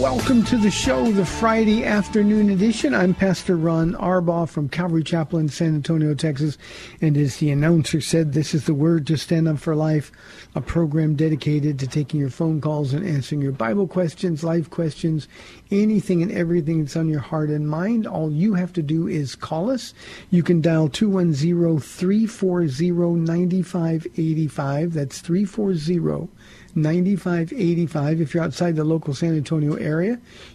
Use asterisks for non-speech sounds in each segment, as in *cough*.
Welcome to the show, the Friday afternoon edition. I'm Pastor Ron Arbaugh from Calvary Chapel in San Antonio, Texas. And as the announcer said, this is the Word to Stand Up for Life, a program dedicated to taking your phone calls and answering your Bible questions, life questions, anything and everything that's on your heart and mind. All you have to do is call us. You can dial 210 340 9585. That's 340 9585. If you're outside the local San Antonio area,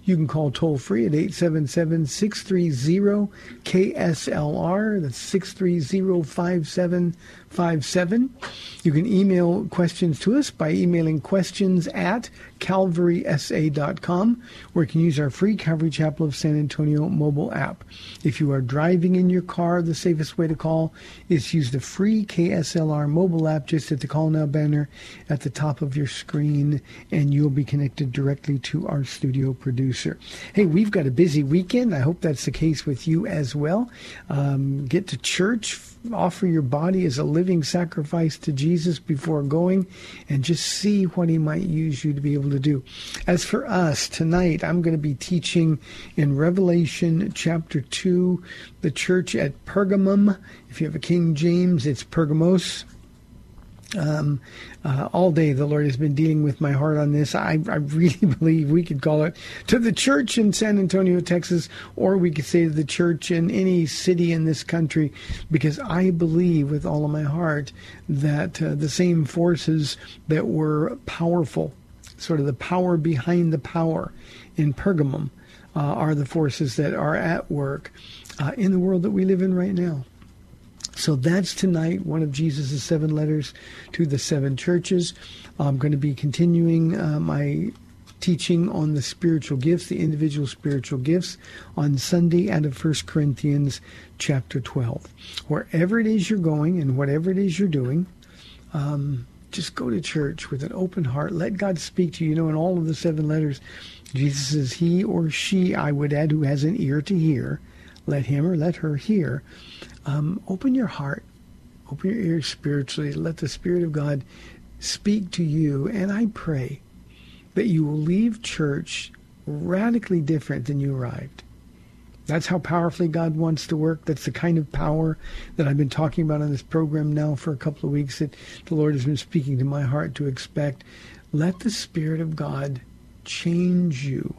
you can call toll free at 877 630 KSLR. That's 630 5757. You can email questions to us by emailing questions at calvarysa.com, or you can use our free Calvary Chapel of San Antonio mobile app. If you are driving in your car, the safest way to call is use the free KSLR mobile app just at the Call Now banner at the top of your screen, and you'll be connected directly to our studio producer. Hey, we've got a busy weekend. I hope that's the case with you as well. Um, get to church, offer your body as a living sacrifice to Jesus before going, and just see what He might use you to be able to do. As for us, tonight I'm going to be teaching in Revelation chapter 2, the church at Pergamum. If you have a King James, it's Pergamos. Um, uh, all day the Lord has been dealing with my heart on this. I, I really *laughs* believe we could call it to the church in San Antonio, Texas, or we could say to the church in any city in this country, because I believe with all of my heart that uh, the same forces that were powerful, sort of the power behind the power in Pergamum, uh, are the forces that are at work uh, in the world that we live in right now. So that's tonight, one of Jesus' seven letters to the seven churches. I'm going to be continuing uh, my teaching on the spiritual gifts, the individual spiritual gifts, on Sunday out of 1 Corinthians chapter 12. Wherever it is you're going and whatever it is you're doing, um, just go to church with an open heart. Let God speak to you. You know, in all of the seven letters, Jesus says, He or she, I would add, who has an ear to hear, let him or let her hear um, open your heart, open your ears spiritually, let the Spirit of God speak to you. And I pray that you will leave church radically different than you arrived. That's how powerfully God wants to work. That's the kind of power that I've been talking about on this program now for a couple of weeks that the Lord has been speaking to my heart to expect. Let the Spirit of God change you.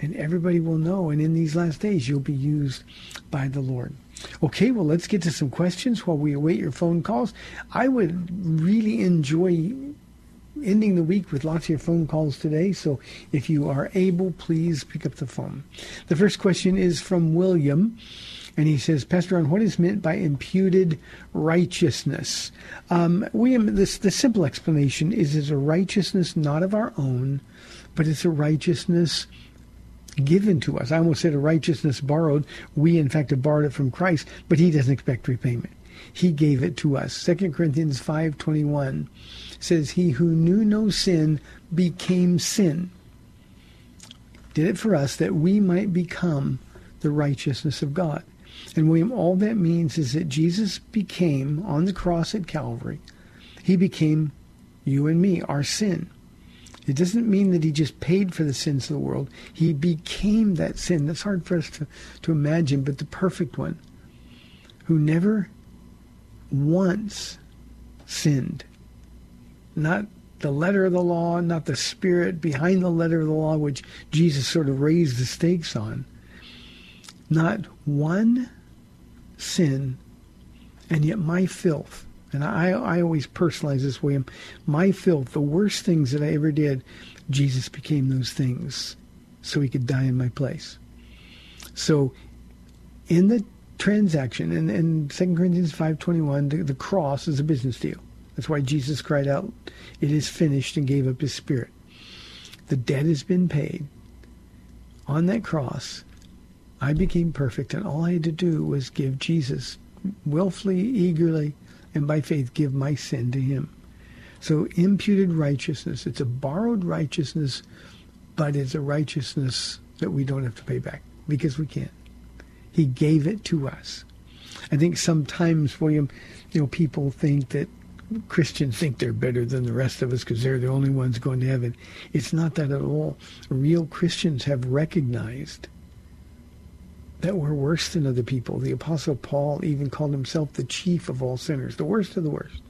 And everybody will know. And in these last days, you'll be used by the Lord. Okay, well, let's get to some questions while we await your phone calls. I would really enjoy ending the week with lots of your phone calls today. So if you are able, please pick up the phone. The first question is from William. And he says, Pastor Ron, what is meant by imputed righteousness? Um, William, this, the simple explanation is it's a righteousness not of our own, but it's a righteousness given to us. I almost said a righteousness borrowed. We, in fact, have borrowed it from Christ, but he doesn't expect repayment. He gave it to us. 2 Corinthians 5.21 says, He who knew no sin became sin. did it for us that we might become the righteousness of God. And William, all that means is that Jesus became on the cross at Calvary, he became you and me, our sin. It doesn't mean that he just paid for the sins of the world. He became that sin. That's hard for us to, to imagine, but the perfect one who never once sinned. Not the letter of the law, not the spirit behind the letter of the law, which Jesus sort of raised the stakes on. Not one sin, and yet my filth and I, I always personalize this, William. My filth, the worst things that I ever did, Jesus became those things so he could die in my place. So in the transaction, in, in 2 Corinthians 5.21, the, the cross is a business deal. That's why Jesus cried out, it is finished, and gave up his spirit. The debt has been paid. On that cross, I became perfect, and all I had to do was give Jesus willfully, eagerly, and by faith give my sin to him. So imputed righteousness, it's a borrowed righteousness, but it's a righteousness that we don't have to pay back because we can't. He gave it to us. I think sometimes, William, you know, people think that Christians think they're better than the rest of us because they're the only ones going to heaven. It's not that at all. Real Christians have recognized that we're worse than other people. The Apostle Paul even called himself the chief of all sinners, the worst of the worst.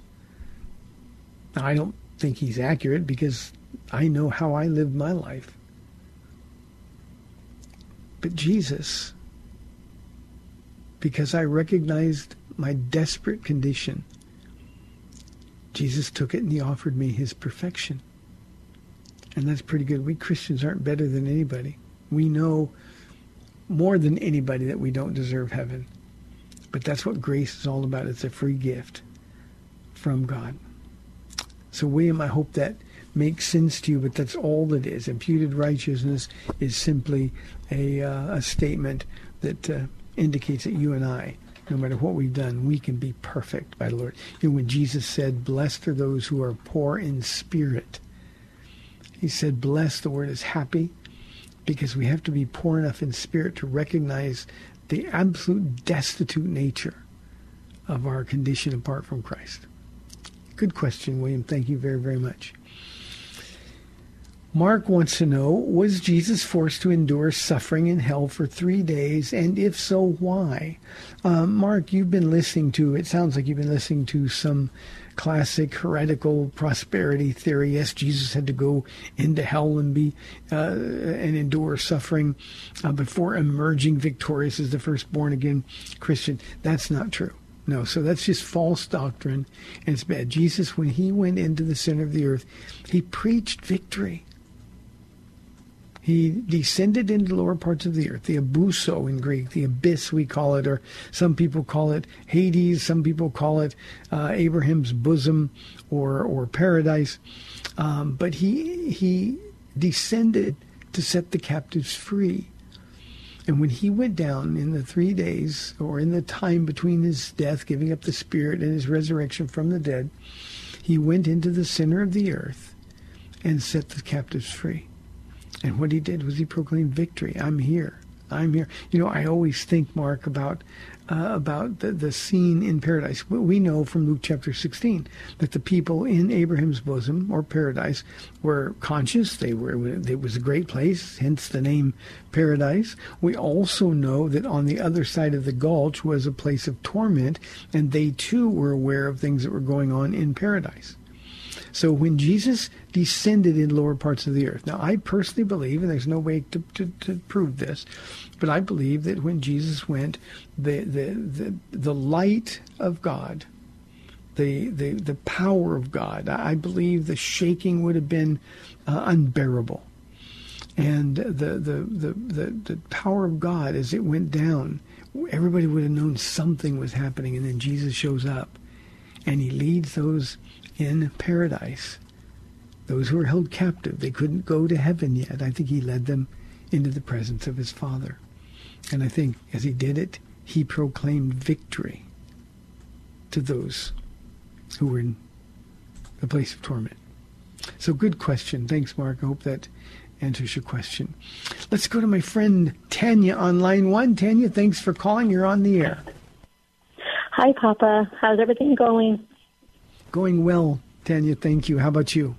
Now, I don't think he's accurate because I know how I lived my life. But Jesus, because I recognized my desperate condition, Jesus took it and he offered me his perfection. And that's pretty good. We Christians aren't better than anybody. We know more than anybody that we don't deserve heaven. But that's what grace is all about. It's a free gift from God. So, William, I hope that makes sense to you, but that's all it is. Imputed righteousness is simply a, uh, a statement that uh, indicates that you and I, no matter what we've done, we can be perfect by the Lord. You know, when Jesus said, Blessed are those who are poor in spirit, he said, Blessed, the word is happy because we have to be poor enough in spirit to recognize the absolute destitute nature of our condition apart from Christ. Good question, William. Thank you very, very much. Mark wants to know Was Jesus forced to endure suffering in hell for three days? And if so, why? Uh, Mark, you've been listening to, it sounds like you've been listening to some classic heretical prosperity theory. Yes, Jesus had to go into hell and be uh, and endure suffering uh, before emerging victorious as the first born again Christian. That's not true. No, so that's just false doctrine, and it's bad. Jesus, when he went into the center of the earth, he preached victory. He descended into lower parts of the earth, the abuso in Greek, the abyss we call it, or some people call it Hades, some people call it uh, Abraham's bosom or or paradise. Um, but he he descended to set the captives free. And when he went down in the three days, or in the time between his death, giving up the spirit, and his resurrection from the dead, he went into the center of the earth and set the captives free. And what he did was he proclaimed victory. I'm here. I'm here. You know, I always think, Mark, about uh, about the, the scene in paradise. We know from Luke chapter 16 that the people in Abraham's bosom or paradise were conscious. They were. It was a great place, hence the name paradise. We also know that on the other side of the gulch was a place of torment, and they too were aware of things that were going on in paradise. So when Jesus descended in lower parts of the earth, now I personally believe, and there's no way to, to, to prove this, but I believe that when Jesus went, the the the, the light of God, the, the the power of God, I believe the shaking would have been uh, unbearable. And the, the, the, the, the power of God as it went down, everybody would have known something was happening. And then Jesus shows up and he leads those in paradise. Those who were held captive, they couldn't go to heaven yet. I think he led them into the presence of his Father. And I think as he did it, he proclaimed victory to those who were in the place of torment. So good question. Thanks, Mark. I hope that answers your question. Let's go to my friend Tanya on line one. Tanya, thanks for calling. You're on the air. Hi, Papa. How's everything going? Going well, Tanya. Thank you. How about you?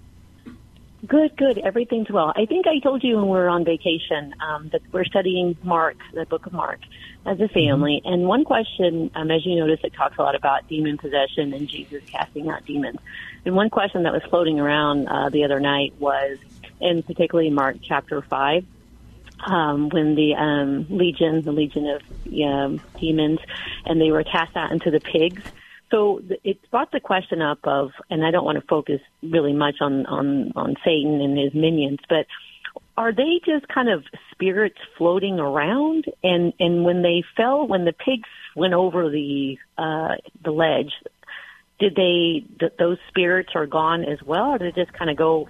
Good, good. Everything's well. I think I told you when we were on vacation um, that we're studying Mark, the book of Mark, as a family. And one question, um, as you notice, it talks a lot about demon possession and Jesus casting out demons. And one question that was floating around uh, the other night was, in particularly Mark chapter 5, um, when the um, legion, the legion of um, demons, and they were cast out into the pigs. So it brought the question up of, and I don't want to focus really much on on on Satan and his minions, but are they just kind of spirits floating around? And and when they fell, when the pigs went over the uh, the ledge, did they th- those spirits are gone as well, or did they just kind of go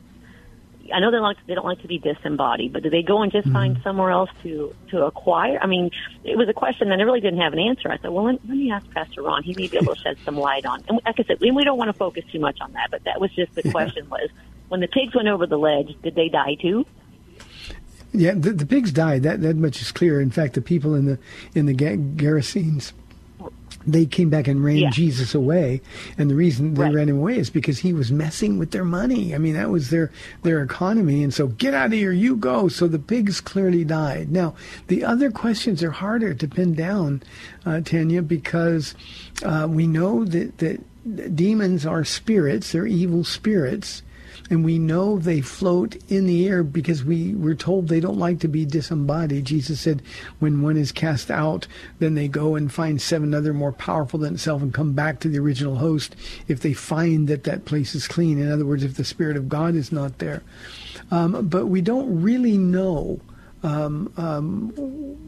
I know they like they don't like to be disembodied, but do they go and just find mm-hmm. somewhere else to to acquire? I mean, it was a question that I really didn't have an answer. I said, well, let, let me ask Pastor Ron. He may be able to shed some light on. And like I said, we we don't want to focus too much on that, but that was just the question was when the pigs went over the ledge, did they die too? Yeah, the, the pigs died. That that much is clear. In fact, the people in the in the Ga- Gerasenes, they came back and ran Yeah. Jesus away, and the reason they Right. ran him away is because he was messing with their money. I mean, that was their their economy, and so get out of here, you go. So the pigs clearly died. Now, the other questions are harder to pin down, uh, Tanya, because uh, we know that that demons are spirits; they're evil spirits and we know they float in the air because we were told they don't like to be disembodied. Jesus said, when one is cast out, then they go and find seven other more powerful than itself and come back to the original host if they find that that place is clean. In other words, if the Spirit of God is not there. Um, but we don't really know um, um,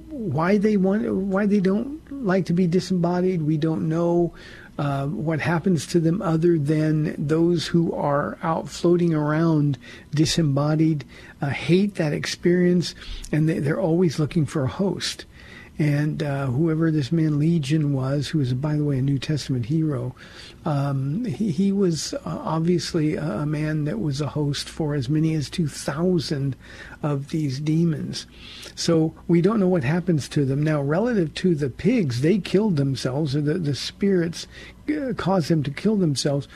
why they want, why they don't like to be disembodied. We don't know uh, what happens to them other than those who are out floating around disembodied uh, hate that experience, and they, they're always looking for a host. And uh, whoever this man Legion was, who was, by the way, a New Testament hero, um, he, he was uh, obviously a, a man that was a host for as many as 2,000 of these demons. So we don't know what happens to them. Now, relative to the pigs, they killed themselves, or the, the spirits caused them to kill themselves.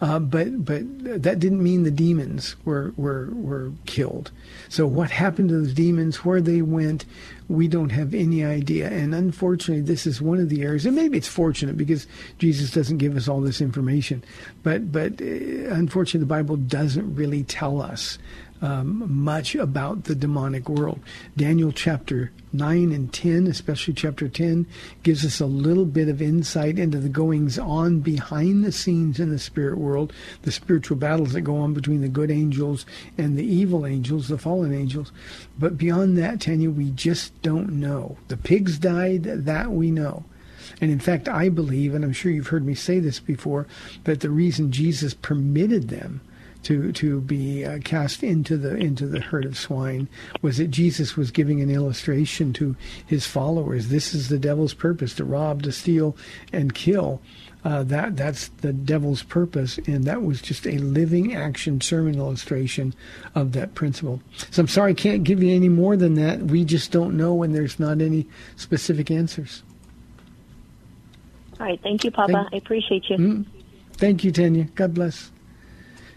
Uh, but but that didn't mean the demons were, were were killed. So what happened to those demons, where they went, we don't have any idea. And unfortunately, this is one of the areas. And maybe it's fortunate because Jesus doesn't give us all this information. But but uh, unfortunately, the Bible doesn't really tell us um, much about the demonic world. Daniel chapter 9 and 10, especially chapter 10, gives us a little bit of insight into the goings on behind the scenes in the spirit world, the spiritual battles that go on between the good angels and the evil angels, the fallen angels. But beyond that, Tanya, we just don't know. The pigs died, that we know. And in fact, I believe, and I'm sure you've heard me say this before, that the reason Jesus permitted them to to be uh, cast into the into the herd of swine was that Jesus was giving an illustration to his followers. This is the devil's purpose: to rob, to steal, and kill. Uh, that that's the devil's purpose, and that was just a living action sermon illustration of that principle. So I'm sorry I can't give you any more than that. We just don't know, and there's not any specific answers. All right, thank you, Papa. Thank- I appreciate you. Thank you, Tanya. God bless.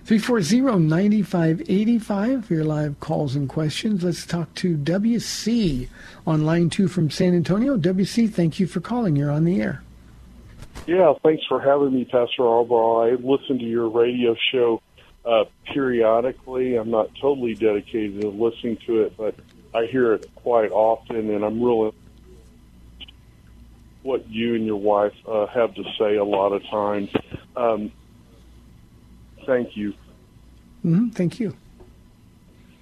340-9585 for your live calls and questions. Let's talk to WC on line two from San Antonio. WC, thank you for calling. You're on the air. Yeah, thanks for having me, Pastor Arbaugh. I listen to your radio show uh, periodically. I'm not totally dedicated to listening to it, but I hear it quite often, and I'm really what you and your wife uh, have to say a lot of times. Um, thank you. hmm Thank you.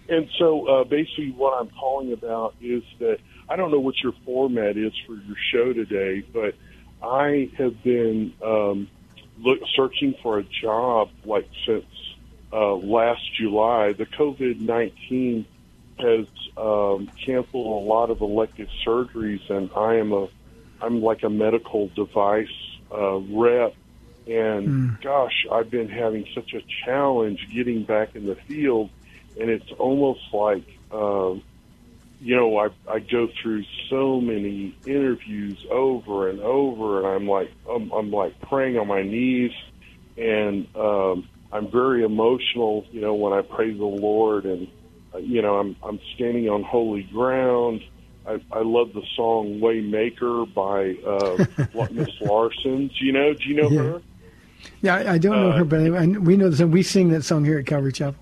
And so uh, basically, what I'm calling about is that I don't know what your format is for your show today, but I have been um, look, searching for a job like since uh, last July. The COVID 19 has um, canceled a lot of elective surgeries, and I am a I'm like a medical device uh, rep. And gosh, I've been having such a challenge getting back in the field and it's almost like um, you know I I go through so many interviews over and over, and I'm like I'm, I'm like praying on my knees, and um, I'm very emotional. You know when I praise the Lord, and uh, you know I'm I'm standing on holy ground. I, I love the song "Waymaker" by uh, *laughs* Miss Larson. Do you know? Do you know Yeah. her? Yeah, I, I don't know Uh, her, but I, I, we know the song. We sing that song here at Calvary Chapel.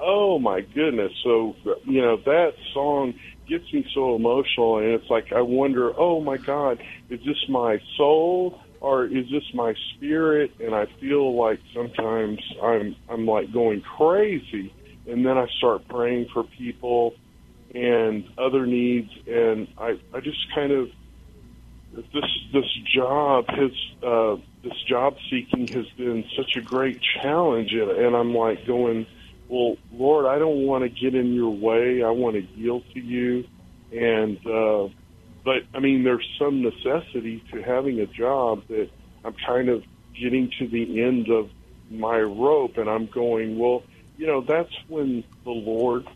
Oh my goodness! So you know that song gets me so emotional, and it's like I wonder, oh my God, is this my soul or is this my spirit? And I feel like sometimes I'm I'm like going crazy, and then I start praying for people and other needs, and I I just kind of this this job has uh, this job seeking has been such a great challenge, and, and I'm like going, well, Lord, I don't want to get in your way. I want to yield to you, and uh, but I mean, there's some necessity to having a job that I'm kind of getting to the end of my rope, and I'm going, well, you know, that's when the Lord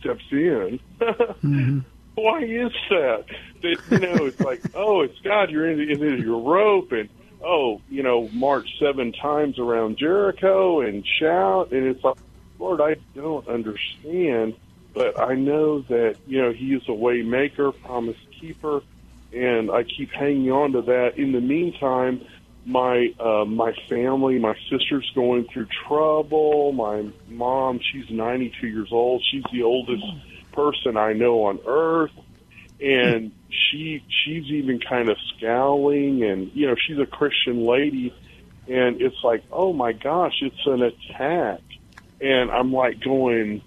steps in. *laughs* Why is that? That you know, it's like, *laughs* oh, it's God. You're in of your rope, and oh, you know, march seven times around Jericho and shout, and it's like, Lord, I don't understand, but I know that you know He is a way maker, promise keeper, and I keep hanging on to that. In the meantime, my uh, my family, my sister's going through trouble. My mom, she's 92 years old. She's the oldest person I know on earth, and she she's even kind of scowling, and you know she's a Christian lady, and it's like, oh my gosh, it's an attack, and I'm like going,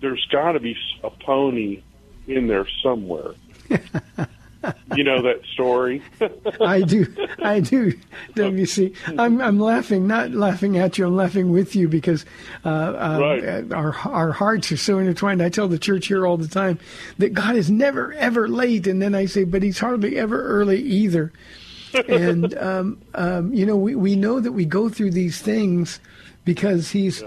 there's got to be a pony in there somewhere. *laughs* *laughs* you know that story. *laughs* I do, I do. WC, I'm I'm laughing, not laughing at you. I'm laughing with you because uh, um, Right. our our hearts are so intertwined. I tell the church here all the time that God is never ever late, and then I say, but He's hardly ever early either. *laughs* and um, um, you know, we we know that we go through these things because He's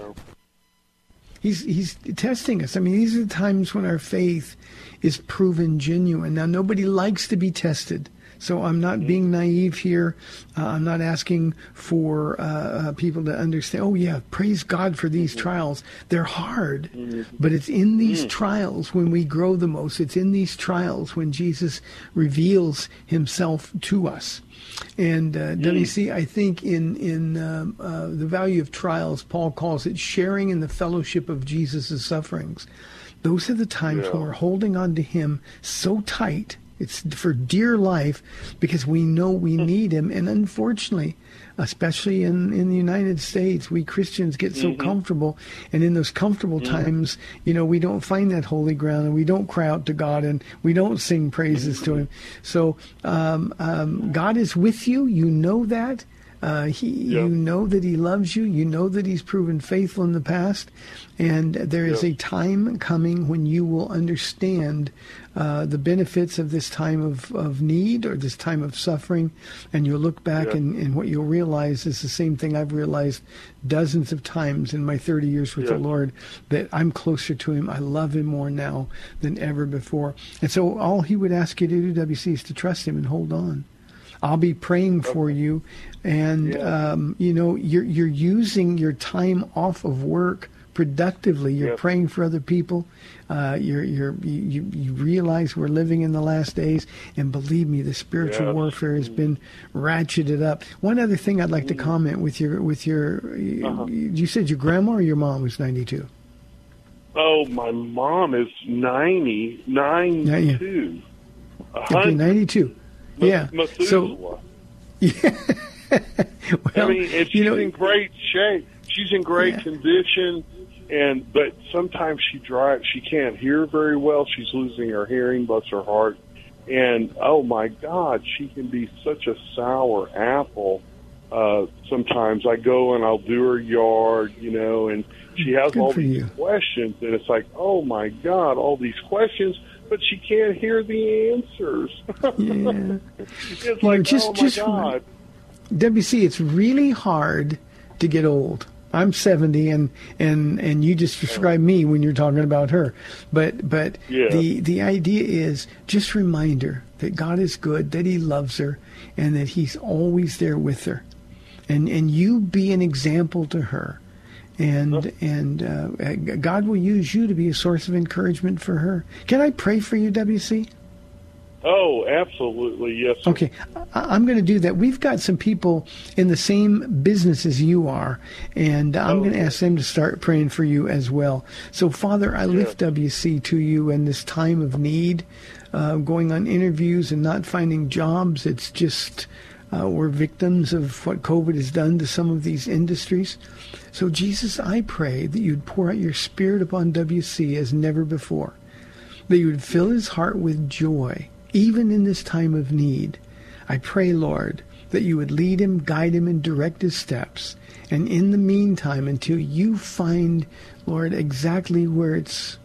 He's he's testing us. I mean, these are the times when our faith is proven genuine. Now, nobody likes to be tested. So I'm not being naive here. Uh, I'm not asking for uh, uh, people to understand. Oh yeah, praise God for these trials. They're hard, but it's in these trials when we grow the most. It's in these trials when Jesus reveals Himself to us. And uh, WC, I think in in um, uh, the value of trials, Paul calls it sharing in the fellowship of Jesus' sufferings. Those are the times when we're holding on to Him so tight. It's for dear life because we know we need Him. And unfortunately, especially in, in the United States, we Christians get so comfortable. And in those comfortable times, you know, we don't find that holy ground and we don't cry out to God and we don't sing praises to Him. So um, um, God is with you. You know that. Uh, he, Yeah. You know that He loves you. You know that He's proven faithful in the past. And there is Yeah. a time coming when you will understand uh, the benefits of this time of, of need or this time of suffering. And you'll look back Yeah. and, and what you'll realize is the same thing I've realized dozens of times in my 30 years with the Lord that I'm closer to Him. I love Him more now than ever before. And so all He would ask you to do, WC, is to trust Him and hold on. I'll be praying for you. And, yeah. um, you know, you're, you're using your time off of work productively. You're yep. praying for other people. Uh, you're, you're, you, you realize we're living in the last days. And believe me, the spiritual yep. warfare has been ratcheted up. One other thing I'd like to mm. comment with your, with your, uh-huh. you said your grandma or your mom was 92? Oh, my mom is ninety nine two. Okay, 92. Mas- yeah. Methuselah. So, *laughs* yeah. well, I mean, if she's know, in great shape, she's in great yeah. condition, and but sometimes she drives, she can't hear very well. She's losing her hearing, but her heart. And oh my God, she can be such a sour apple. Uh, sometimes I go and I'll do her yard, you know, and she has Good all these you. questions, and it's like, oh my God, all these questions but she can't hear the answers. yeah. *laughs* it's like, just- oh my just- God. WC, it's really hard to get old. I'm 70, and and and you just describe me when you're talking about her. But but Yeah. the the idea is just remind her that God is good, that He loves her, and that He's always there with her, and and you be an example to her. And and uh, God will use you to be a source of encouragement for her. Can I pray for you, WC? Oh, absolutely, yes. sir. Okay, I- I'm going to do that. We've got some people in the same business as you are, and I'm going to ask them to start praying for you as well. So, Father, I lift WC to you in this time of need, uh, going on interviews and not finding jobs. It's just uh, we're victims of what COVID has done to some of these industries. So, Jesus, I pray that you'd pour out your Spirit upon WC as never before that you would fill his heart with joy, even in this time of need. I pray, Lord, that you would lead him, guide him, and direct his steps. And in the meantime, until you find, Lord, exactly where it's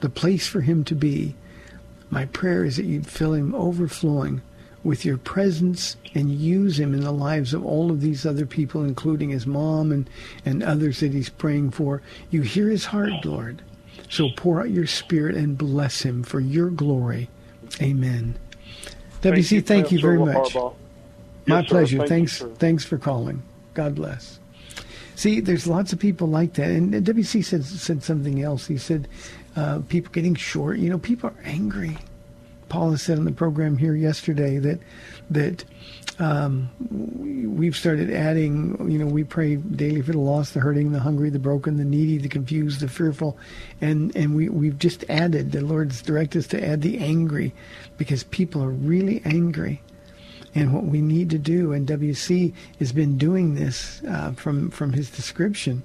the place for him to be, my prayer is that you'd fill him overflowing with your presence and use him in the lives of all of these other people, including his mom and, and others that he's praying for. You hear his heart, Lord. So pour out your spirit and bless him for your glory. Amen. WC, thank you, very much. Arbaugh. My sir. pleasure. Thank thanks. sir. thanks for calling. God bless. See, there's lots of people like that, and WC said said something else. He said uh, people getting short. You know, people are angry. Paula said on the program here yesterday that that um, we- we've started adding. You know, we pray daily for the lost, the hurting, the hungry, the broken, the needy, the confused, the fearful, and and we we've just added. The Lord's directed us to add the angry, because people are really angry. And what we need to do, and WC has been doing this uh, from from his description.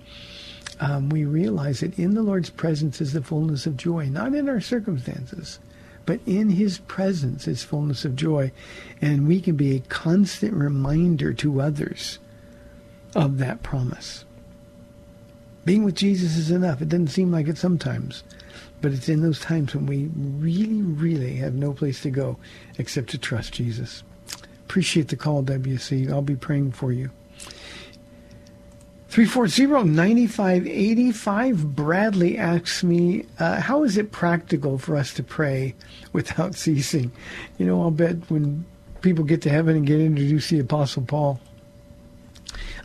Um, we realize that in the Lord's presence is the fullness of joy, not in our circumstances, but in His presence is fullness of joy, and we can be a constant reminder to others of that promise. Being with Jesus is enough. It doesn't seem like it sometimes, but it's in those times when we really, really have no place to go except to trust Jesus. Appreciate the call, WC. I'll be praying for you. 340-9585. Bradley asks me, uh, how is it practical for us to pray without *laughs* ceasing? You know, I'll bet when people get to heaven and get introduced to the Apostle Paul,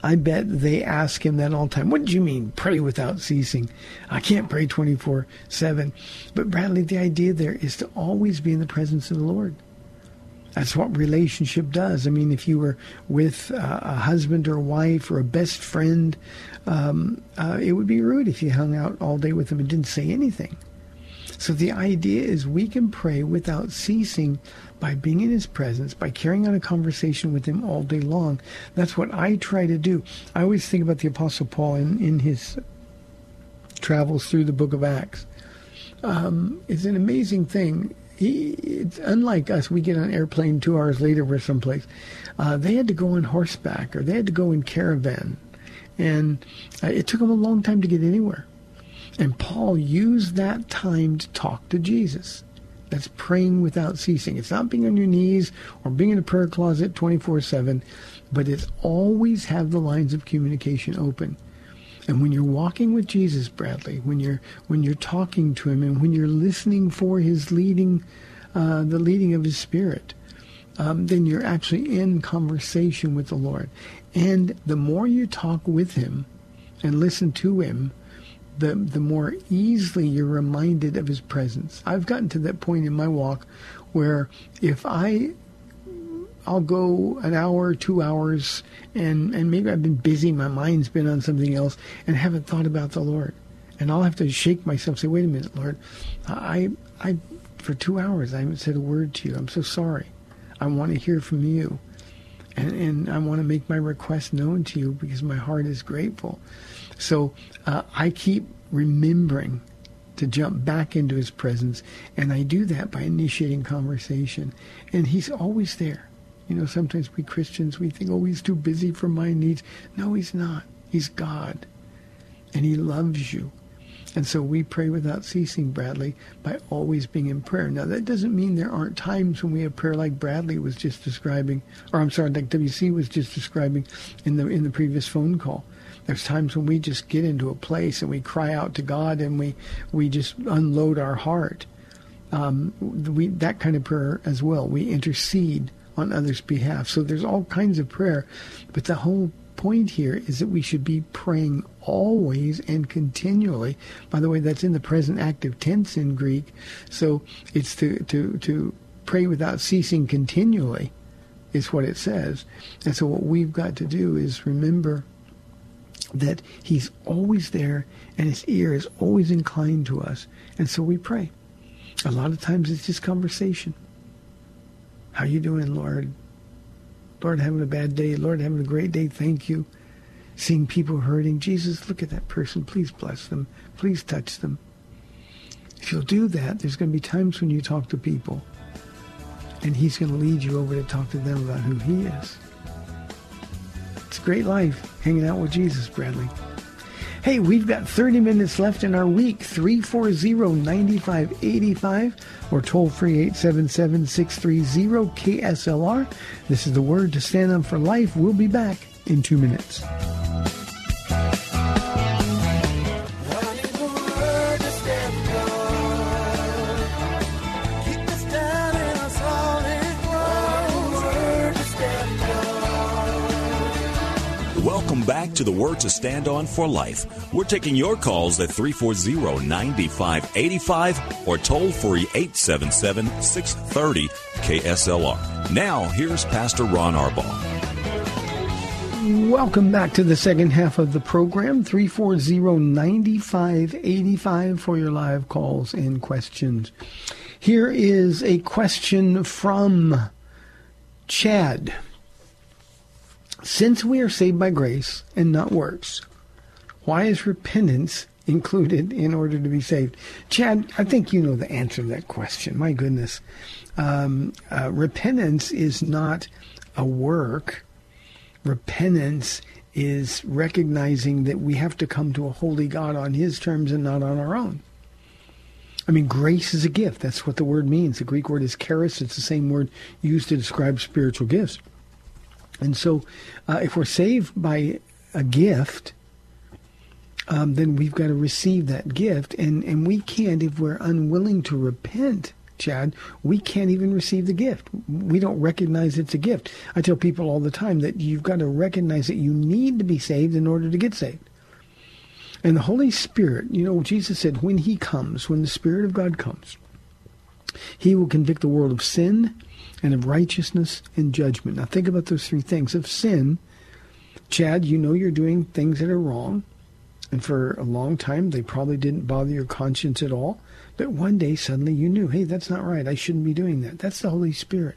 I bet they ask him that all the time. What do you mean, pray without ceasing? I can't pray 24-7. But Bradley, the idea there is to always be in the presence of the Lord. That's what relationship does. I mean, if you were with uh, a husband or wife or a best friend, um, uh, it would be rude if you hung out all day with them and didn't say anything. So the idea is we can pray without ceasing by being in his presence, by carrying on a conversation with him all day long. That's what I try to do. I always think about the Apostle Paul in, in his travels through the book of Acts. Um, it's an amazing thing. He, it's unlike us. We get on an airplane two hours later. We're someplace. Uh, they had to go on horseback or they had to go in caravan, and uh, it took them a long time to get anywhere. And Paul used that time to talk to Jesus. That's praying without ceasing. It's not being on your knees or being in a prayer closet 24 7, but it's always have the lines of communication open. And when you're walking with Jesus, Bradley, when you're when you're talking to him, and when you're listening for his leading, uh, the leading of his spirit, um, then you're actually in conversation with the Lord. And the more you talk with him and listen to him, the the more easily you're reminded of his presence. I've gotten to that point in my walk where if I I'll go an hour, two hours, and, and maybe I've been busy, my mind's been on something else, and haven't thought about the Lord. And I'll have to shake myself, say, wait a minute, Lord, I, I, for two hours, I haven't said a word to you. I'm so sorry. I want to hear from you. And, and I want to make my request known to you because my heart is grateful. So uh, I keep remembering to jump back into his presence, and I do that by initiating conversation. And he's always there. You know, sometimes we Christians, we think, oh, he's too busy for my needs. No, he's not. He's God. And he loves you. And so we pray without ceasing, Bradley, by always being in prayer. Now, that doesn't mean there aren't times when we have prayer like Bradley was just describing, or I'm sorry, like WC was just describing in the in the previous phone call. There's times when we just get into a place and we cry out to God and we we just unload our heart. Um, we that kind of prayer as well. We intercede on others' behalf. So there's all kinds of prayer, but the whole point here is that we should be praying always and continually. By the way, that's in the present active tense in Greek. So it's to, to, to pray without ceasing continually is what it says. And so what we've got to do is remember that he's always there and his ear is always inclined to us. And so we pray. A lot of times it's just conversation. How you doing, Lord? Lord, having a bad day. Lord, having a great day. Thank you. Seeing people hurting. Jesus, look at that person. Please bless them. Please touch them. If you'll do that, there's going to be times when you talk to people and he's going to lead you over to talk to them about who he is. It's a great life hanging out with Jesus, Bradley. Hey, we've got 30 minutes left in our week. 340-9585 or toll free 877-630-KSLR. This is the word to stand on for life. We'll be back in two minutes. Back to the Word to Stand On for Life. We're taking your calls at 340 9585 or toll free 877 630 KSLR. Now, here's Pastor Ron Arbaugh. Welcome back to the second half of the program, 340-9585 for your live calls and questions. Here is a question from Chad. Since we are saved by grace and not works, why is repentance included in order to be saved? Chad, I think you know the answer to that question. My goodness. Um, uh, repentance is not a work. Repentance is recognizing that we have to come to a holy God on His terms and not on our own. I mean, grace is a gift. That's what the word means. The Greek word is charis. It's the same word used to describe spiritual gifts. And so, uh, if we're saved by a gift, um, then we've got to receive that gift. And, and we can't, if we're unwilling to repent, Chad, we can't even receive the gift. We don't recognize it's a gift. I tell people all the time that you've got to recognize that you need to be saved in order to get saved. And the Holy Spirit, you know, Jesus said, when He comes, when the Spirit of God comes, He will convict the world of sin and of righteousness and judgment. Now think about those three things. Of sin, Chad, you know you're doing things that are wrong. And for a long time, they probably didn't bother your conscience at all. But one day, suddenly you knew, hey, that's not right. I shouldn't be doing that. That's the Holy Spirit.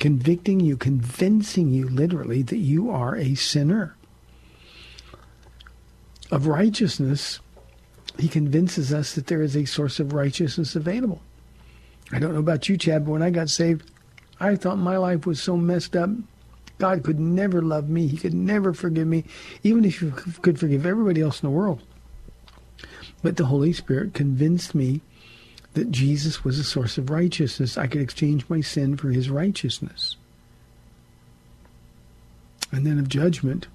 Convicting you, convincing you literally that you are a sinner. Of righteousness, he convinces us that there is a source of righteousness available. I don't know about you, Chad, but when I got saved, I thought my life was so messed up. God could never love me. He could never forgive me, even if He could forgive everybody else in the world. But the Holy Spirit convinced me that Jesus was a source of righteousness. I could exchange my sin for His righteousness. And then of judgment,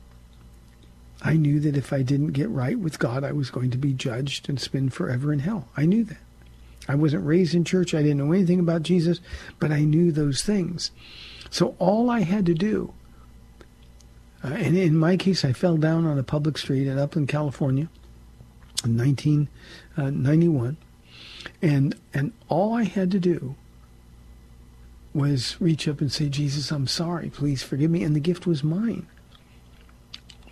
I knew that if I didn't get right with God, I was going to be judged and spend forever in hell. I knew that. I wasn't raised in church. I didn't know anything about Jesus, but I knew those things. So all I had to do, uh, and in my case, I fell down on a public street in Upland, California, in 1991, uh, and and all I had to do was reach up and say, Jesus, I'm sorry. Please forgive me. And the gift was mine.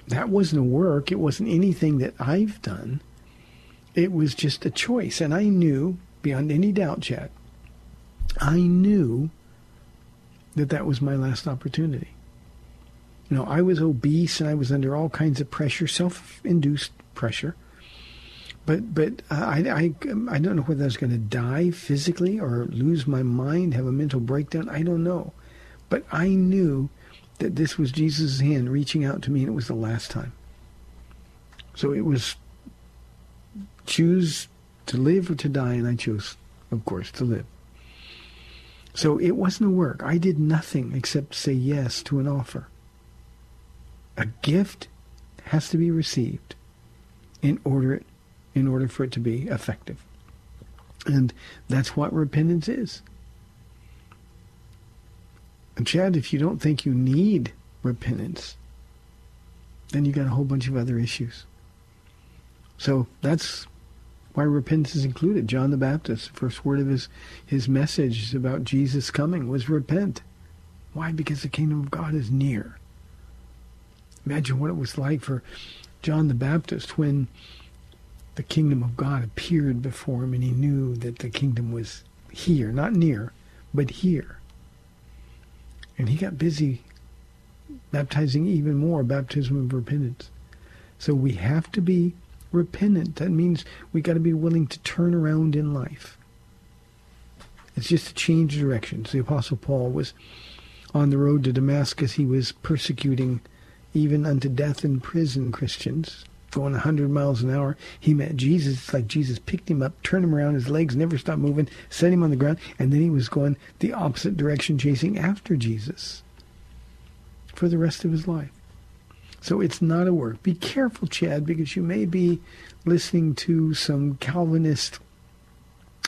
That wasn't a work. It wasn't anything that I've done. It was just a choice. And I knew beyond any doubt, Chad, I knew that that was my last opportunity. You know, I was obese and I was under all kinds of pressure, self-induced pressure. But but uh, I I I don't know whether I was going to die physically or lose my mind, have a mental breakdown. I don't know, but I knew that this was Jesus' hand reaching out to me, and it was the last time. So it was choose to live or to die, and I chose, of course, to live. So it wasn't a work. I did nothing except say yes to an offer. A gift has to be received in order in order for it to be effective. And that's what repentance is. And Chad, if you don't think you need repentance, then you got a whole bunch of other issues. So that's why repentance is included. John the Baptist, the first word of his, his message about Jesus coming was repent. Why? Because the kingdom of God is near. Imagine what it was like for John the Baptist when the kingdom of God appeared before him and he knew that the kingdom was here, not near, but here. And he got busy baptizing even more, baptism of repentance. So we have to be repentant. That means we got to be willing to turn around in life. It's just a change directions. The Apostle Paul was on the road to Damascus. He was persecuting even unto death in prison Christians, going 100 miles an hour. He met Jesus. It's like Jesus picked him up, turned him around. His legs never stopped moving, set him on the ground, and then he was going the opposite direction, chasing after Jesus for the rest of his life. So it's not a work. Be careful, Chad, because you may be listening to some Calvinist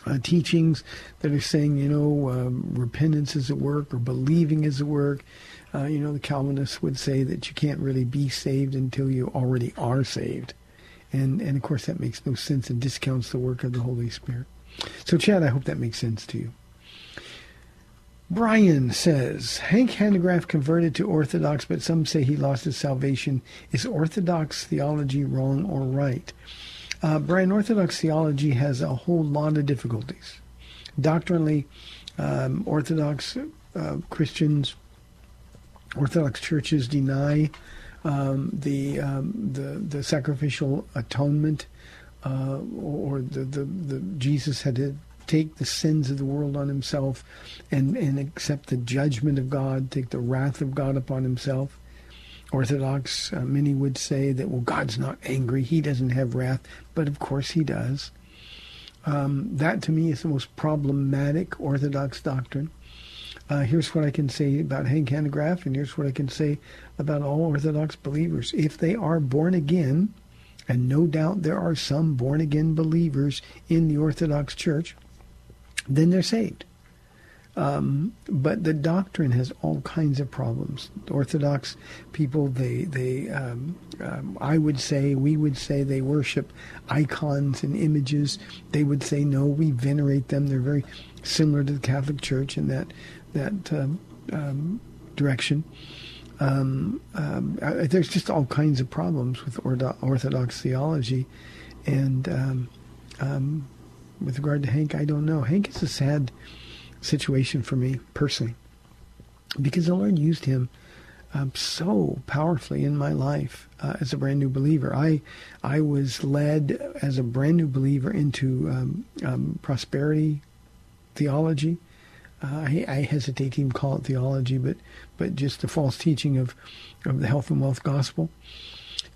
uh, teachings that are saying, you know, um, repentance is a work or believing is a work. Uh, you know, the Calvinists would say that you can't really be saved until you already are saved. And, and of course, that makes no sense and discounts the work of the Holy Spirit. So, Chad, I hope that makes sense to you. Brian says Hank Hanegraaff converted to Orthodox, but some say he lost his salvation. Is Orthodox theology wrong or right? Uh, Brian, Orthodox theology has a whole lot of difficulties. Doctrinally, um, Orthodox uh, Christians, Orthodox churches deny um, the, um, the the sacrificial atonement, uh, or the, the, the Jesus had take the sins of the world on himself and, and accept the judgment of God, take the wrath of God upon himself. Orthodox, uh, many would say that, well, God's not angry. He doesn't have wrath. But of course he does. Um, that to me is the most problematic Orthodox doctrine. Uh, here's what I can say about Hank Hanegraaff, and here's what I can say about all Orthodox believers. If they are born again, and no doubt there are some born again believers in the Orthodox Church, then they're saved. Um, but the doctrine has all kinds of problems. Orthodox people, they, they, um, um, I would say, we would say they worship icons and images. They would say, no, we venerate them. They're very similar to the Catholic Church in that that um, um, direction. Um, uh, there's just all kinds of problems with Orthodox theology, and with regard to Hank, I don't know. Hank is a sad situation for me personally because the Lord used him um, so powerfully in my life uh, as a brand new believer. I I was led as a brand new believer into um, um, prosperity theology. Uh, I, I, hesitate to even call it theology, but but just the false teaching of of the health and wealth gospel.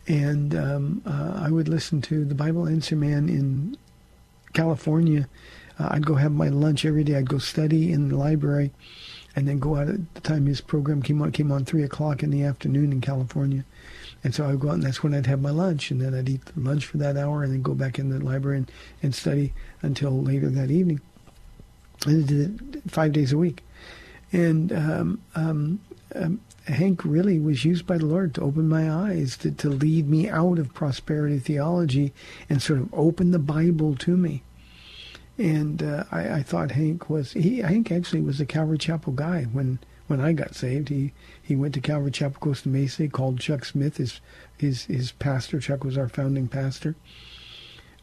And um, uh, I would listen to the Bible Answer Man in California, uh, I'd go have my lunch every day. I'd go study in the library, and then go out at the time his program came on. Came on three o'clock in the afternoon in California, and so I'd go out, and that's when I'd have my lunch, and then I'd eat lunch for that hour, and then go back in the library and, and study until later that evening. And I did it five days a week, and um, um, um, Hank really was used by the Lord to open my eyes, to, to lead me out of prosperity theology and sort of open the Bible to me. And uh, I, I thought Hank was, he, Hank actually was a Calvary Chapel guy when, when I got saved. He, he went to Calvary Chapel Costa Mesa, called Chuck Smith his, his, his pastor. Chuck was our founding pastor.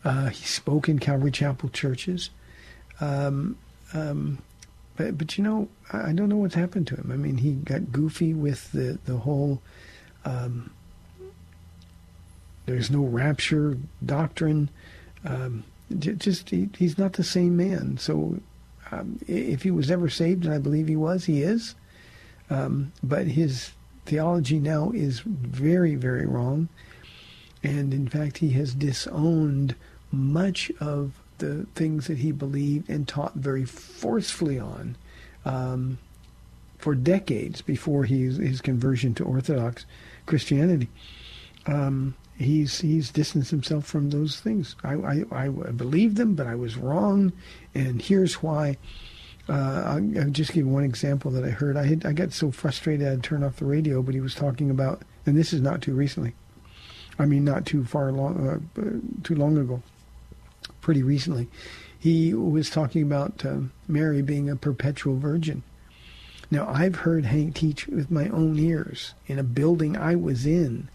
Uh, he spoke in Calvary Chapel churches. Um, um, but but you know, I don't know what's happened to him. I mean, he got goofy with the the whole. Um, there's no rapture doctrine. Um, just he, he's not the same man. So um, if he was ever saved, and I believe he was, he is. Um, but his theology now is very, very wrong. And in fact, he has disowned much of the things that he believed and taught very forcefully on um, for decades before his, his conversion to Orthodox Christianity. um, he's he's distanced himself from those things. I, I, I believed them, but I was wrong, and here's why. Uh, I'll, I'll just give one example that I heard. I had I got so frustrated I had to turn off the radio, but he was talking about, and this is not too recently. I mean, not too far long, uh, too long ago. Pretty recently, he was talking about uh, Mary being a perpetual virgin. Now, I've heard Hank teach with my own ears in a building I was in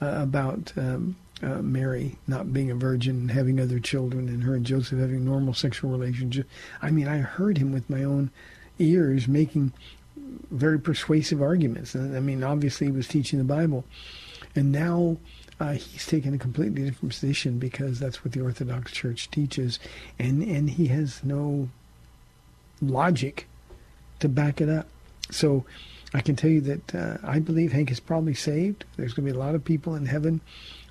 uh, about um, uh, Mary not being a virgin and having other children and her and Joseph having normal sexual relationships. I mean, I heard him with my own ears making very persuasive arguments. I mean, obviously he was teaching the Bible. And now uh, he's taken a completely different position because that's what the Orthodox Church teaches, and and he has no logic to back it up. So I can tell you that uh, I believe Hank is probably saved. There's going to be a lot of people in heaven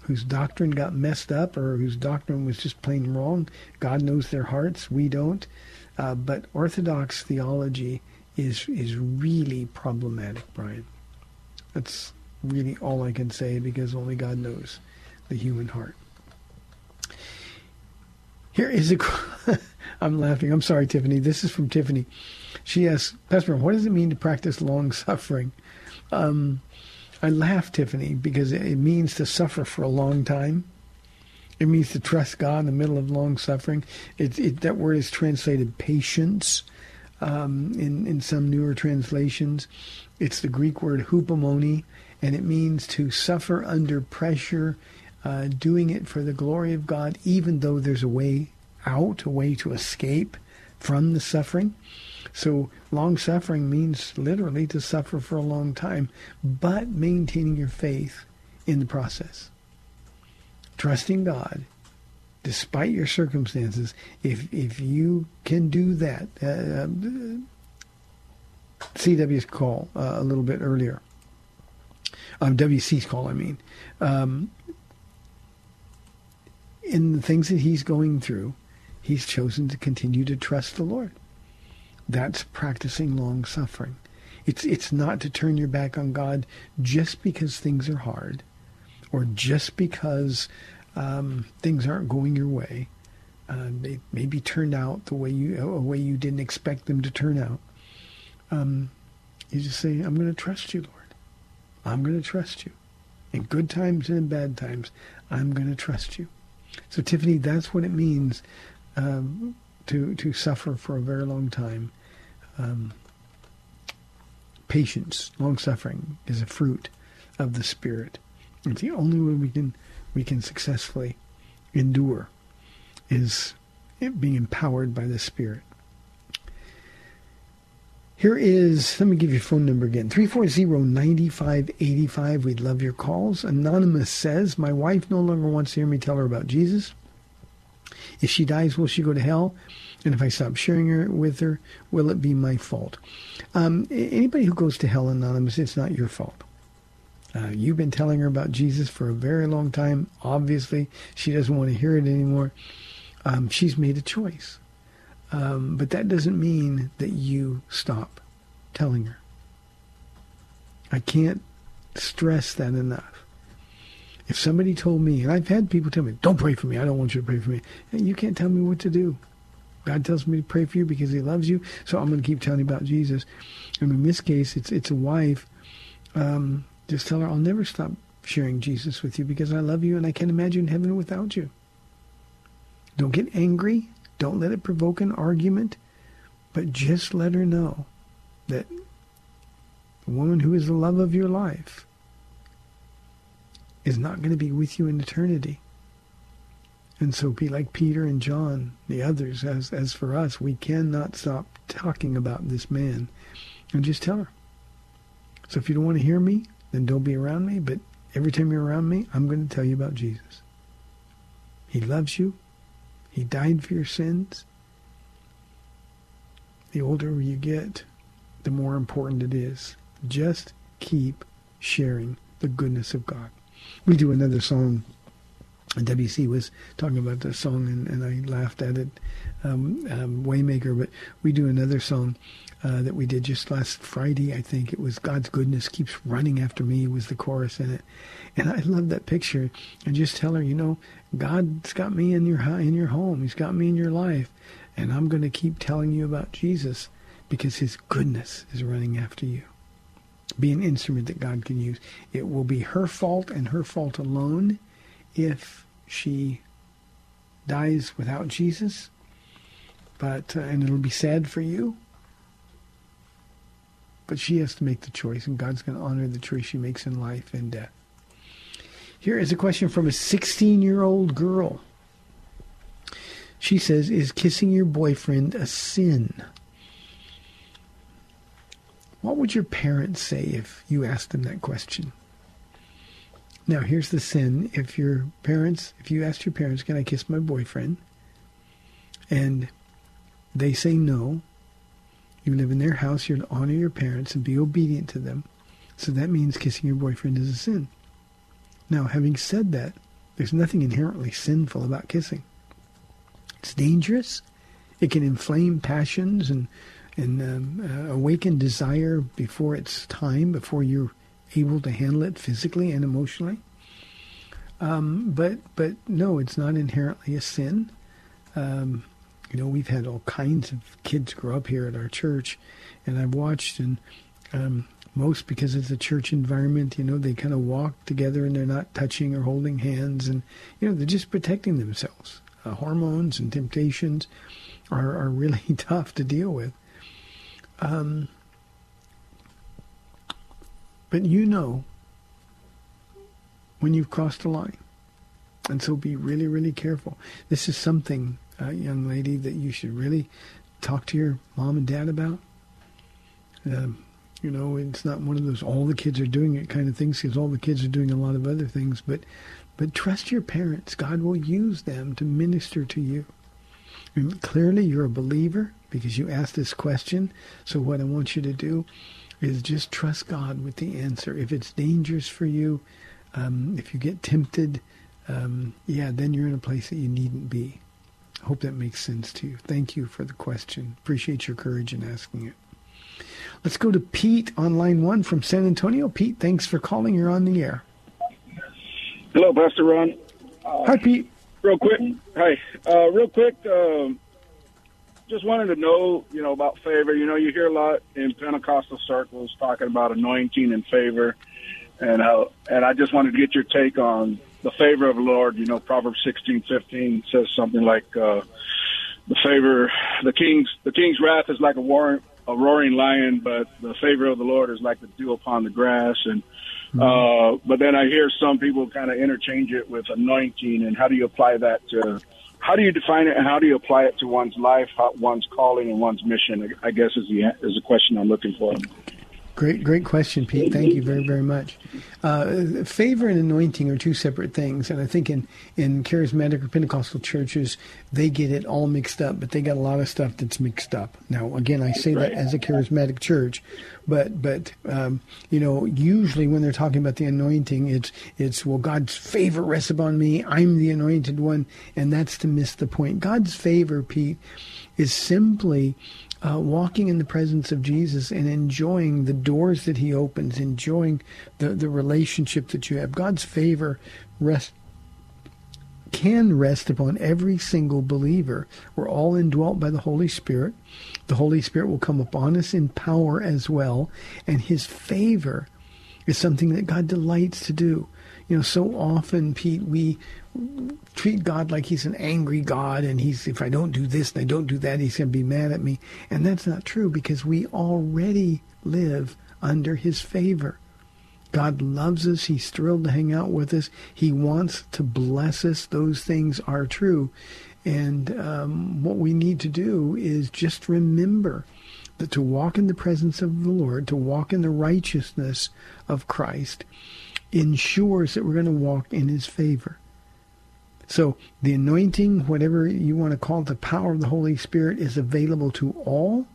whose doctrine got messed up or whose doctrine was just plain wrong. God knows their hearts. We don't. Uh, but Orthodox theology is is really problematic, Brian. That's really all I can say because only God knows the human heart. Here is a. *laughs* I'm laughing. I'm sorry, Tiffany. This is from Tiffany. She asks, Pastor, what does it mean to practice long suffering? Um, I laugh, Tiffany, because it means to suffer for a long time. It means to trust God in the middle of long suffering. It, it, that word is translated patience um, in, in some newer translations. It's the Greek word hupomone, and it means to suffer under pressure, uh, doing it for the glory of God, even though there's a way out, a way to escape from the suffering. So long suffering means literally to suffer for a long time, but maintaining your faith in the process. Trusting God despite your circumstances, if if you can do that, uh, uh CW's call uh, a little bit earlier um, WC's call, I mean, um, in the things that he's going through, he's chosen to continue to trust the Lord. That's practicing long suffering. It's it's not to turn your back on God just because things are hard, or just because um, things aren't going your way. Uh, they maybe turned out the way you a way you didn't expect them to turn out. Um, you just say, "I'm going to trust you, Lord." I'm going to trust you. In good times and in bad times, I'm going to trust you. So, Tiffany, that's what it means um, to to suffer for a very long time. Um, patience, long suffering, is a fruit of the Spirit. It's the only way we can we can successfully endure is being empowered by the Spirit. Here is, let me give you phone number again 340-9585. We'd love your calls. Anonymous says, My wife no longer wants to hear me tell her about Jesus. If she dies, will she go to hell? And if I stop sharing her with her, will it be my fault? Um, anybody who goes to hell anonymous, it's not your fault. Uh, you've been telling her about Jesus for a very long time. Obviously, she doesn't want to hear it anymore. Um, she's made a choice. Um, but that doesn't mean that you stop telling her. I can't stress that enough. If somebody told me, and I've had people tell me, don't pray for me, I don't want you to pray for me. You can't tell me what to do. God tells me to pray for you because he loves you, so I'm going to keep telling you about Jesus. And in this case, it's it's a wife. Um, just tell her, I'll never stop sharing Jesus with you because I love you and I can't imagine heaven without you. Don't get angry. Don't let it provoke an argument, but just let her know that the woman who is the love of your life is not going to be with you in eternity. And so be like Peter and John, the others, as, as for us, we cannot stop talking about this man. And just tell her. So if you don't want to hear me, then don't be around me. But every time you're around me, I'm going to tell you about Jesus. He loves you. He died for your sins. The older you get, the more important it is. Just keep sharing the goodness of God. We do another song WC was talking about the song, and, and I laughed at it, um, um, Waymaker. But we do another song uh, that we did just last Friday. I think it was God's goodness keeps running after me was the chorus in it, and I love that picture. And just tell her, you know, God's got me in your in your home. He's got me in your life, and I'm going to keep telling you about Jesus because His goodness is running after you. Be an instrument that God can use. It will be her fault and her fault alone if she dies without Jesus. But uh, and it'll be sad for you but she has to make the choice, and God's going to honor the choice she makes in life and death. Here is a question from a 16 year old girl. She says, Is kissing your boyfriend a sin? What would your parents say if you asked them that question? Now, here's the sin. If your parents, if you asked your parents, Can I kiss my boyfriend? and they say no, you live in their house, you're to honor your parents and be obedient to them. So that means kissing your boyfriend is a sin. Now, having said that, there's nothing inherently sinful about kissing. It's dangerous. It can inflame passions and and um, uh, awaken desire before it's time, before you're able to handle it physically and emotionally. Um, but but no, it's not inherently a sin. Um, you know, we've had all kinds of kids grow up here at our church, and I've watched, and um, most because it's a church environment, you know, they kind of walk together and they're not touching or holding hands, and you know, they're just protecting themselves. Uh, hormones and temptations are are really *laughs* tough to deal with. Um, but you know when you've crossed a line. And so be really, really careful. This is something uh, young lady that you should really talk to your mom and dad about. Um, you know, it's not one of those all the kids are doing it kind of things because all the kids are doing a lot of other things. But, but trust your parents. God will use them to minister to you. And clearly, you're a believer because you asked this question. So what I want you to do is just trust God with the answer. If it's dangerous for you, um, if you get tempted, um, yeah, then you're in a place that you needn't be. Hope that makes sense to you. Thank you for the question. Appreciate your courage in asking it. Let's go to Pete on line one from San Antonio. Pete, thanks for calling. You're on the air. Hello, Pastor Ron. Uh, Hi, Pete. Real quick. Hi. Uh, real quick. Um, just wanted to know, you know, about favor. You know, you hear a lot in Pentecostal circles talking about anointing and favor, and how. And I just wanted to get your take on the favor of the Lord. You know, Proverbs sixteen fifteen says something like, uh, "The favor, the king's the king's wrath is like a war, a roaring lion, but the favor of the Lord is like the dew upon the grass." And uh, but then I hear some people kind of interchange it with anointing. And how do you apply that to? How do you define it, and how do you apply it to one's life, one's calling, and one's mission? I guess is the is the question I'm looking for. Great, great question, Pete. Thank you very, very much. Uh, favor and anointing are two separate things, and I think in in charismatic or Pentecostal churches they get it all mixed up, but they got a lot of stuff that's mixed up. Now, again, I say that as a charismatic church, but but um, you know, usually when they're talking about the anointing, it's it's well, God's favor rests upon me. I'm the anointed one, and that's to miss the point. God's favor, Pete, is simply uh, walking in the presence of Jesus and enjoying the doors that He opens, enjoying the, the relationship that you have. God's favor rest can rest upon every single believer. We're all indwelt by the Holy Spirit. The Holy Spirit will come upon us in power as well, and His favor is something that God delights to do. You know, so often, Pete, we treat God like he's an angry God and he's if I don't do this and I don't do that, he's going to be mad at me. And that's not true because we already live under his favor. God loves us. He's thrilled to hang out with us. He wants to bless us. Those things are true. And um, what we need to do is just remember that to walk in the presence of the Lord, to walk in the righteousness of Christ, ensures that we're going to walk in his favor. So the anointing, whatever you want to call it, the power of the Holy Spirit is available to all.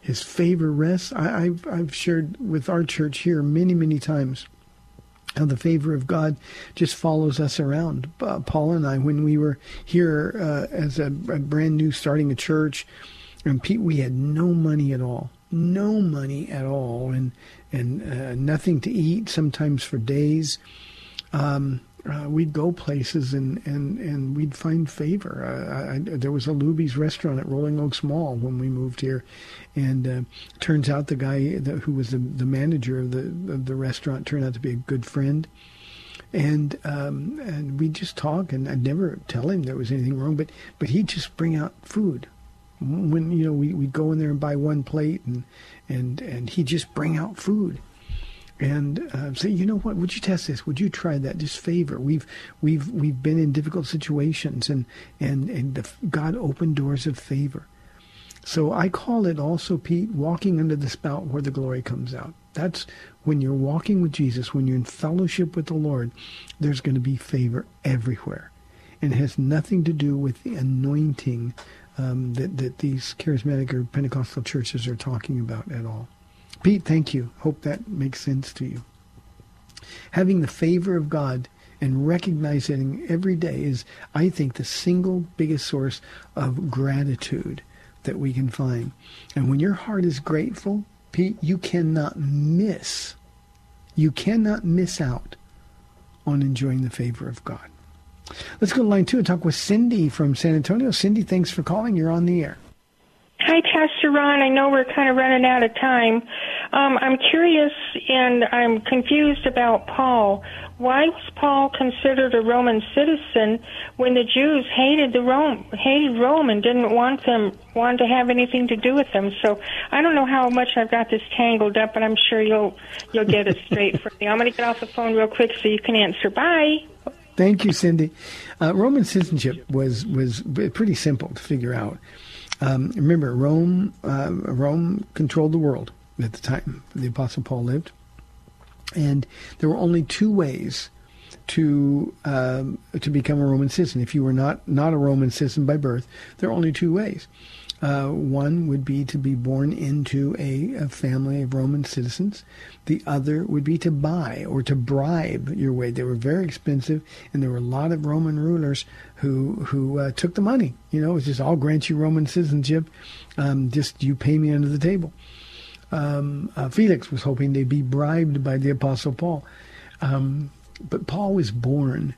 His favor rests. I, have I've shared with our church here many, many times how the favor of God just follows us around. Uh, Paul and I, when we were here uh, as a, a, brand new starting a church, and Pete, we had no money at all, no money at all, and and uh, nothing to eat. Sometimes for days. Um, uh, we'd go places and, and, and we'd find favor. I, there was a Luby's restaurant at Rolling Oaks Mall when we moved here, and uh, turns out the guy that, who was the, the manager of the of the restaurant turned out to be a good friend, and um, and we just talk, and I'd never tell him there was anything wrong, but but he'd just bring out food. When you know we we'd go in there and buy one plate, and and and he'd just bring out food and uh, say, you know what? Would you test this? Would you try that? Just favor. We've we've we've been in difficult situations, and and and the, God opened doors of favor. So I call it also, Pete, walking under the spout where the glory comes out. That's when you're walking with Jesus, when you're in fellowship with the Lord. There's going to be favor everywhere, and it has nothing to do with the anointing um, that that these charismatic or Pentecostal churches are talking about at all. Pete, thank you. Hope that makes sense to you. Having the favor of God and recognizing every day is, I think, the single biggest source of gratitude that we can find. And when your heart is grateful, Pete, you cannot miss, you cannot miss out on enjoying the favor of God. Let's go to line two and talk with Cindy from San Antonio. Cindy, thanks for calling. You're on the air. Hi, Pastor Ron. I know we're kind of running out of time. Um, I'm curious and I'm confused about Paul. Why was Paul considered a Roman citizen when the Jews hated the Rome, hated Rome, and didn't want them, want to have anything to do with them? So I don't know how much I've got this tangled up, but I'm sure you'll you'll get it straight for me. I'm going to get off the phone real quick so you can answer. Bye. Thank you, Cindy. Uh, Roman citizenship was was pretty simple to figure out. Um, remember, Rome uh, Rome controlled the world at the time the Apostle Paul lived, and there were only two ways to um, to become a Roman citizen. If you were not not a Roman citizen by birth, there are only two ways. Uh, one would be to be born into a, a, family of Roman citizens. The other would be to buy or to bribe your way. They were very expensive, and there were a lot of Roman rulers who who uh, took the money. You know, it was just I'll grant you Roman citizenship, um, just you pay me under the table. Um, uh, Felix was hoping they'd be bribed by the Apostle Paul, um, but Paul was born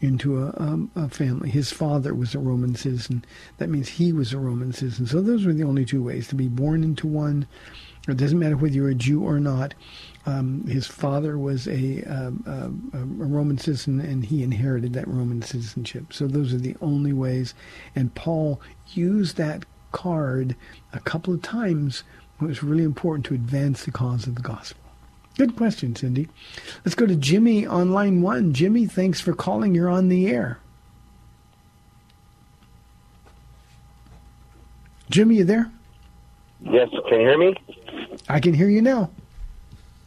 into a, um, a, family. His father was a Roman citizen. That means he was a Roman citizen. So those were the only two ways to be born into one. It doesn't matter whether you're a Jew or not. Um, his father was a, um, a, a, Roman citizen, and he inherited that Roman citizenship. So those are the only ways. And Paul used that card a couple of times when it was really important to advance the cause of the gospel. Good question, Cindy. Let's go to Jimmy on line one. Jimmy, thanks for calling. You're on the air. Jimmy, you there? Yes. Can you hear me? I can hear you now.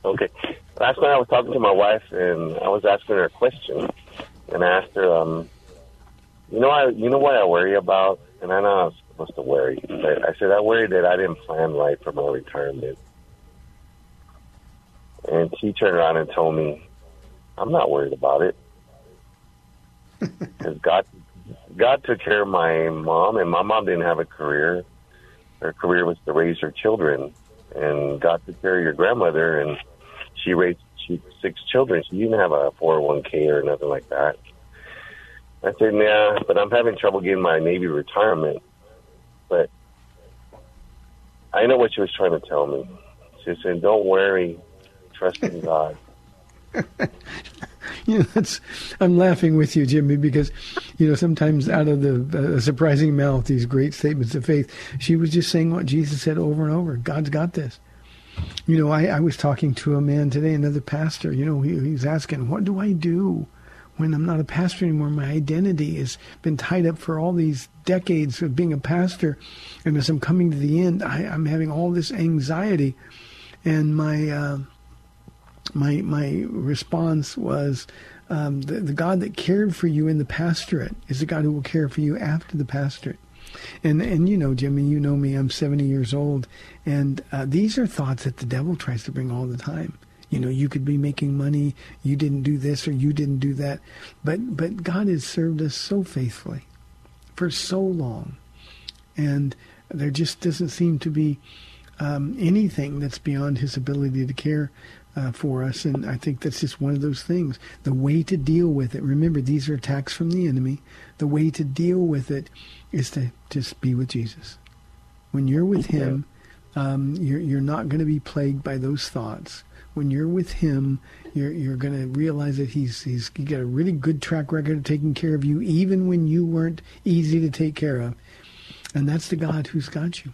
Okay. Last night I was talking to my wife and I was asking her a question, and I asked her, um, you know, I, you know what I worry about, and I know I was supposed to worry, but I said I worry that I didn't plan right for my retirement. And she turned around and told me, I'm not worried about it. *laughs* Because God, God took care of my mom, and my mom didn't have a career. Her career was to raise her children. And God took care of your grandmother, and she raised she, six children. She didn't have a 401k or nothing like that. I said, yeah, but I'm having trouble getting my Navy retirement. But I know what she was trying to tell me. She said, don't worry trust in *laughs* God. you know, that's, I'm laughing with you, Jimmy, because, you know, sometimes out of the uh, surprising mouth, these great statements of faith, she was just saying what Jesus said over and over. God's got this. You know, I, I was talking to a man today, another pastor, you know, he, he's asking, what do I do when I'm not a pastor anymore? My identity has been tied up for all these decades of being a pastor. And as I'm coming to the end, I, I'm having all this anxiety. And my, uh, my my response was, um, the, the God that cared for you in the pastorate is the God who will care for you after the pastorate. And and you know, Jimmy, you know me. I'm 70 years old, and uh, these are thoughts that the devil tries to bring all the time. You know, you could be making money. You didn't do this or you didn't do that. But, but God has served us so faithfully for so long. And there just doesn't seem to be um, anything that's beyond his ability to care uh, for us. And I think that's just one of those things. The way to deal with it, remember, these are attacks from the enemy. The way to deal with it is to just be with Jesus. When you're with him, um, you're, you're not going to be plagued by those thoughts. When you're with him, you're, you're going to realize that he's, he's he got a really good track record of taking care of you, even when you weren't easy to take care of. And that's the God who's got you.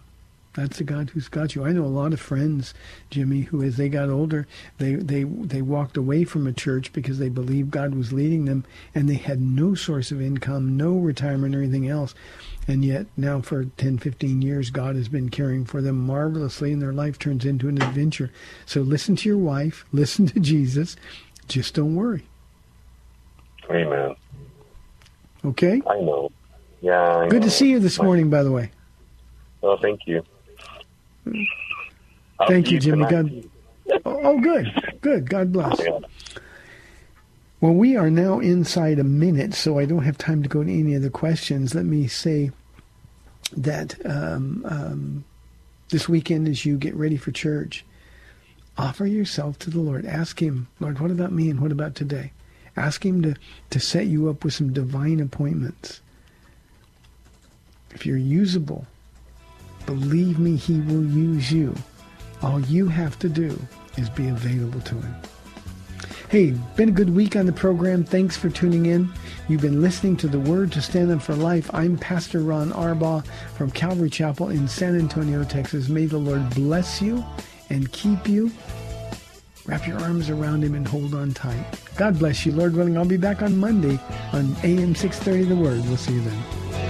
That's the God who's got you. I know a lot of friends, Jimmy, who as they got older, they they they walked away from a church because they believed God was leading them, and they had no source of income, no retirement or anything else. And yet now for 10, 15 years, God has been caring for them marvelously, and their life turns into an adventure. So listen to your wife, *laughs* listen to Jesus, just don't worry. Amen. Okay? I know. Yeah. I Good know. to see you this morning, by the way. Oh, thank you. I'll Thank you, Jimmy. tonight. God. Oh, oh, good, good. God bless. Well, we are now inside a minute, so I don't have time to go to any other questions. Let me say that um, um, this weekend, as you get ready for church, offer yourself to the Lord. Ask Him, Lord, what about me and what about today? Ask Him to, to set you up with some divine appointments. If you're usable, believe me, He will use you. All you have to do is be available to Him. Hey, been a good week on the program. Thanks for tuning in. You've been listening to the Word to Stand Up for Life. I'm Pastor Ron Arbaugh from Calvary Chapel in San Antonio, Texas. May the Lord bless you and keep you. Wrap your arms around him and hold on tight. God bless you. Lord willing, I'll be back on Monday on AM 630 The Word. We'll see you then.